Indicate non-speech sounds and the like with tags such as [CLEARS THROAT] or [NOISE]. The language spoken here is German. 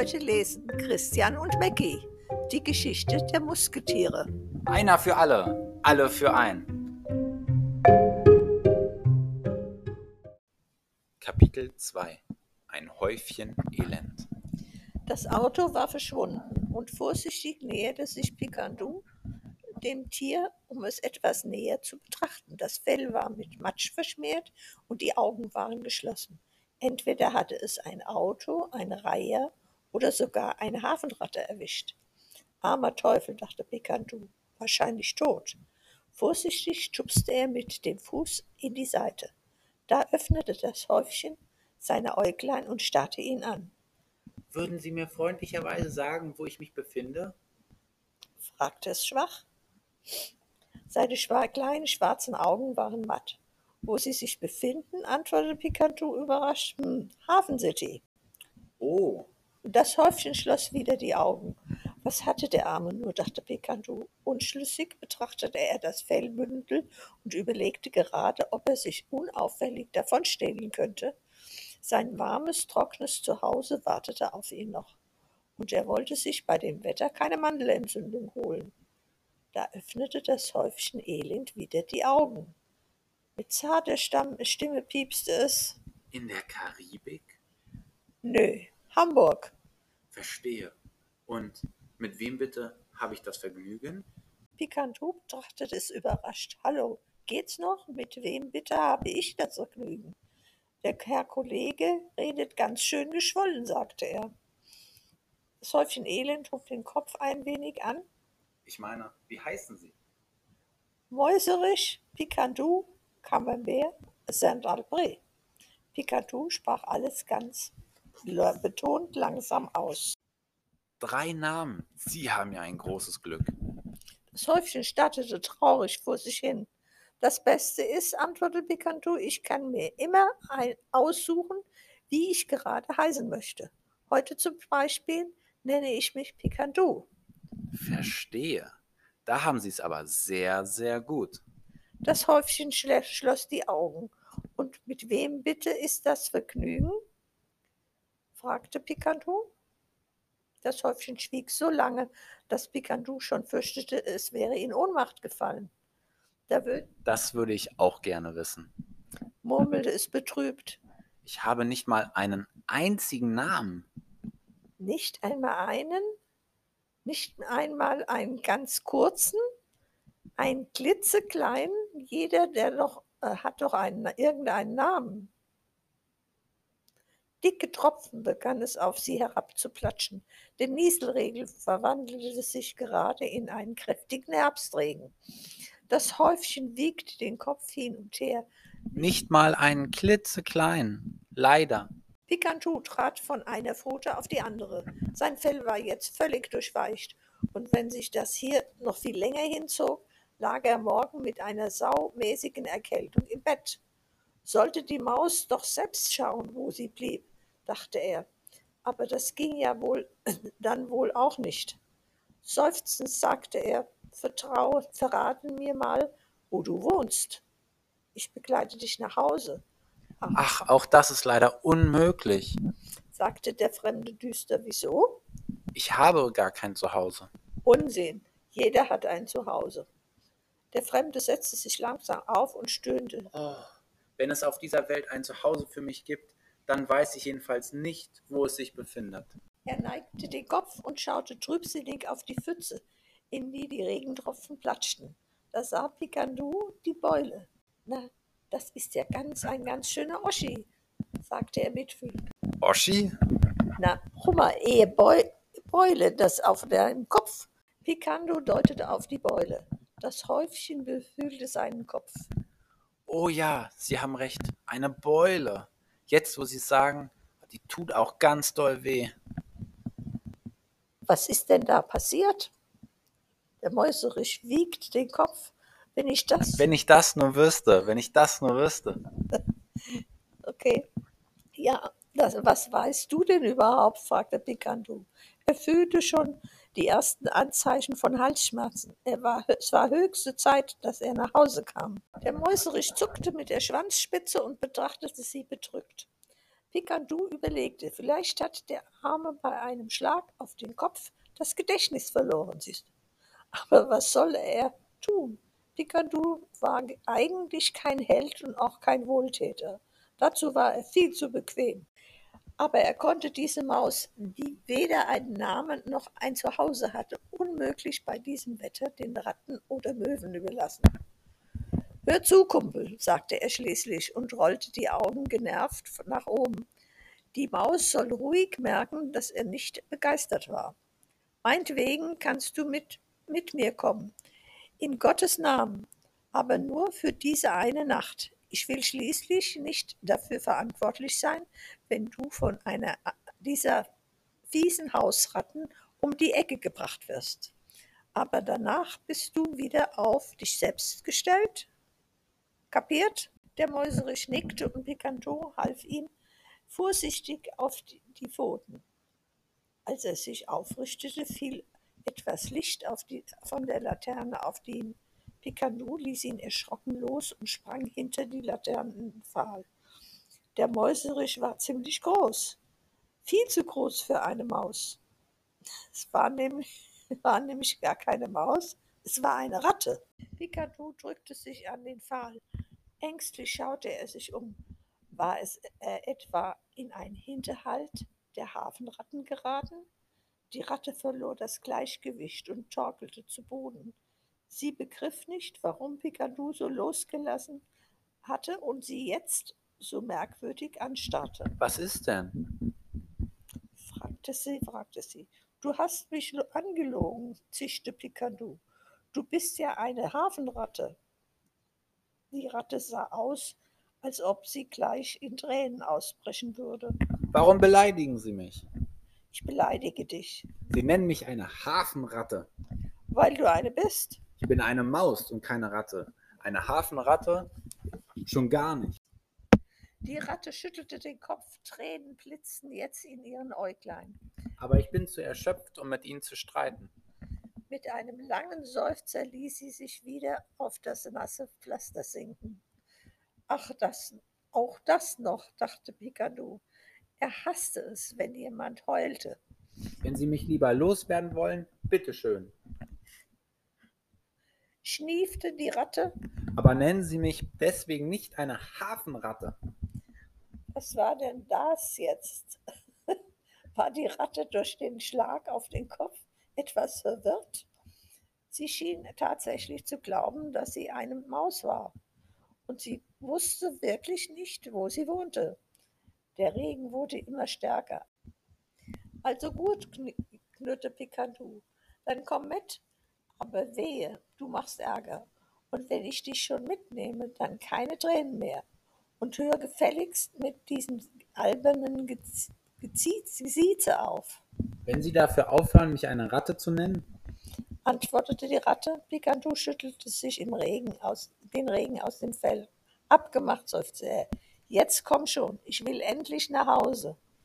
Heute lesen Christian und Mackie die Geschichte der Musketiere. Einer für alle, alle für ein. Kapitel 2 Ein Häufchen Elend. Das Auto war verschwunden und vorsichtig näherte sich Picandu dem Tier, um es etwas näher zu betrachten. Das Fell war mit Matsch verschmiert und die Augen waren geschlossen. Entweder hatte es ein Auto, eine Reihe oder sogar eine Hafenratte erwischt. Armer Teufel, dachte Picantu, wahrscheinlich tot. Vorsichtig stupste er mit dem Fuß in die Seite. Da öffnete das Häufchen seine Äuglein und starrte ihn an. Würden Sie mir freundlicherweise sagen, wo ich mich befinde? fragte es schwach. Seine schwa kleinen schwarzen Augen waren matt. Wo Sie sich befinden, antwortete Picantu überrascht. Hm, Hafen City. Oh. Das Häufchen schloss wieder die Augen. Was hatte der Arme nur, dachte Picantu. Unschlüssig betrachtete er das Fellbündel und überlegte gerade, ob er sich unauffällig davonstehlen könnte. Sein warmes, trockenes Zuhause wartete auf ihn noch. Und er wollte sich bei dem Wetter keine Mandelentzündung holen. Da öffnete das Häufchen elend wieder die Augen. Mit zarter Stimme piepste es. In der Karibik? Nö, Hamburg. Verstehe. Und mit wem bitte habe ich das Vergnügen? Picantou betrachtete es überrascht. Hallo, geht's noch? Mit wem bitte habe ich das Vergnügen? Der Herr Kollege redet ganz schön geschwollen, sagte er. Das Häufchen Elend hob den Kopf ein wenig an. Ich meine, wie heißen Sie? Mäuserich, Picantou, Camembert, Saint-Albré. Picatou sprach alles ganz betont langsam aus. Drei Namen. Sie haben ja ein großes Glück. Das Häufchen stattete traurig vor sich hin. Das Beste ist, antwortete Picantou, ich kann mir immer ein aussuchen, wie ich gerade heißen möchte. Heute zum Beispiel nenne ich mich Picantou. Verstehe. Da haben Sie es aber sehr, sehr gut. Das Häufchen schloss die Augen. Und mit wem bitte ist das Vergnügen? Fragte Picantou. Das Häufchen schwieg so lange, dass Picantou schon fürchtete, es wäre in Ohnmacht gefallen. Da das würde ich auch gerne wissen, murmelte es betrübt. Ich habe nicht mal einen einzigen Namen. Nicht einmal einen? Nicht einmal einen ganz kurzen? Einen klitzekleinen? Jeder, der doch, äh, hat doch einen, irgendeinen Namen. Dicke Tropfen begann es auf sie herabzuplatschen. Der Nieselregen verwandelte sich gerade in einen kräftigen Herbstregen. Das Häufchen wiegte den Kopf hin und her. Nicht mal einen klitzekleinen, leider. Picantou trat von einer Pfote auf die andere. Sein Fell war jetzt völlig durchweicht, und wenn sich das hier noch viel länger hinzog, lag er morgen mit einer saumäßigen Erkältung im Bett. Sollte die Maus doch selbst schauen, wo sie blieb dachte er. Aber das ging ja wohl [CLEARS THROAT] dann wohl auch nicht. Seufzend sagte er, Vertrau, verraten mir mal, wo du wohnst. Ich begleite dich nach Hause. Ach, Ach auch das ist leider unmöglich, sagte der Fremde düster. Wieso? Ich habe gar kein Zuhause. Unsinn, jeder hat ein Zuhause. Der Fremde setzte sich langsam auf und stöhnte. Oh, wenn es auf dieser Welt ein Zuhause für mich gibt, dann weiß ich jedenfalls nicht, wo es sich befindet. Er neigte den Kopf und schaute trübsinnig auf die Pfütze, in die die Regentropfen platschten. Da sah Picandu die Beule. Na, das ist ja ganz ein ganz schöner Oschi, sagte er mitfühlend. Oschi? Na, Hummer, ehe Beule, das auf deinem Kopf. Picandu deutete auf die Beule. Das Häufchen befühlte seinen Kopf. Oh ja, Sie haben recht, eine Beule. Jetzt, wo Sie sagen, die tut auch ganz doll weh. Was ist denn da passiert? Der Mäuserich wiegt den Kopf. Wenn ich das. Wenn ich das nur wüsste, wenn ich das nur wüsste. [LAUGHS] okay. Ja, das, was weißt du denn überhaupt? fragte Picandu. Er fühlte schon die ersten Anzeichen von Halsschmerzen. Er war, es war höchste Zeit, dass er nach Hause kam. Der Mäuserich zuckte mit der Schwanzspitze und betrachtete sie bedrückt. Picandu überlegte, vielleicht hat der Arme bei einem Schlag auf den Kopf das Gedächtnis verloren. Aber was soll er tun? Picandu war eigentlich kein Held und auch kein Wohltäter. Dazu war er viel zu bequem. Aber er konnte diese Maus, die weder einen Namen noch ein Zuhause hatte, unmöglich bei diesem Wetter den Ratten oder Möwen überlassen. Hör zu, Kumpel, sagte er schließlich und rollte die Augen genervt nach oben. Die Maus soll ruhig merken, dass er nicht begeistert war. Meinetwegen kannst du mit, mit mir kommen. In Gottes Namen, aber nur für diese eine Nacht. Ich will schließlich nicht dafür verantwortlich sein, wenn du von einer dieser fiesen Hausratten um die Ecke gebracht wirst. Aber danach bist du wieder auf dich selbst gestellt. Kapiert? Der Mäuserich nickte und Picanto half ihm vorsichtig auf die Pfoten. Als er sich aufrichtete, fiel etwas Licht die, von der Laterne auf ihn. Picandu ließ ihn erschrocken los und sprang hinter die Laternenpfahl. Der Mäuserich war ziemlich groß, viel zu groß für eine Maus. Es war nämlich, [LAUGHS] war nämlich gar keine Maus, es war eine Ratte. Picandu drückte sich an den Pfahl. Ängstlich schaute er sich um. War es äh, etwa in einen Hinterhalt der Hafenratten geraten? Die Ratte verlor das Gleichgewicht und torkelte zu Boden. Sie begriff nicht, warum Picardou so losgelassen hatte und sie jetzt so merkwürdig anstarrte. Was ist denn? fragte sie, fragte sie. Du hast mich angelogen, zischte Picardou. Du bist ja eine Hafenratte. Die Ratte sah aus, als ob sie gleich in Tränen ausbrechen würde. Warum beleidigen Sie mich? Ich beleidige dich. Sie nennen mich eine Hafenratte. Weil du eine bist. Ich bin eine Maus und keine Ratte. Eine Hafenratte schon gar nicht. Die Ratte schüttelte den Kopf, Tränen blitzten jetzt in ihren Äuglein. Aber ich bin zu erschöpft, um mit Ihnen zu streiten. Mit einem langen Seufzer ließ sie sich wieder auf das nasse Pflaster sinken. Ach, das, auch das noch, dachte Picardou. Er hasste es, wenn jemand heulte. Wenn Sie mich lieber loswerden wollen, bitteschön. Schniefte die Ratte. Aber nennen Sie mich deswegen nicht eine Hafenratte. Was war denn das jetzt? [LAUGHS] War die Ratte durch den Schlag auf den Kopf etwas verwirrt? Sie schien tatsächlich zu glauben, dass sie eine Maus war und sie wusste wirklich nicht, wo sie wohnte. Der Regen wurde immer stärker. Also gut, knurrte Picantou, dann komm mit, aber wehe, du machst Ärger. Und wenn ich dich schon mitnehme, dann keine Tränen mehr. Und hör gefälligst mit diesem albernen Gesieze auf. Wenn Sie dafür aufhören, mich eine Ratte zu nennen, antwortete die Ratte. Picantou schüttelte sich im Regen aus, den Regen aus dem Fell. Abgemacht, seufzte er. Jetzt komm schon, ich will endlich nach Hause.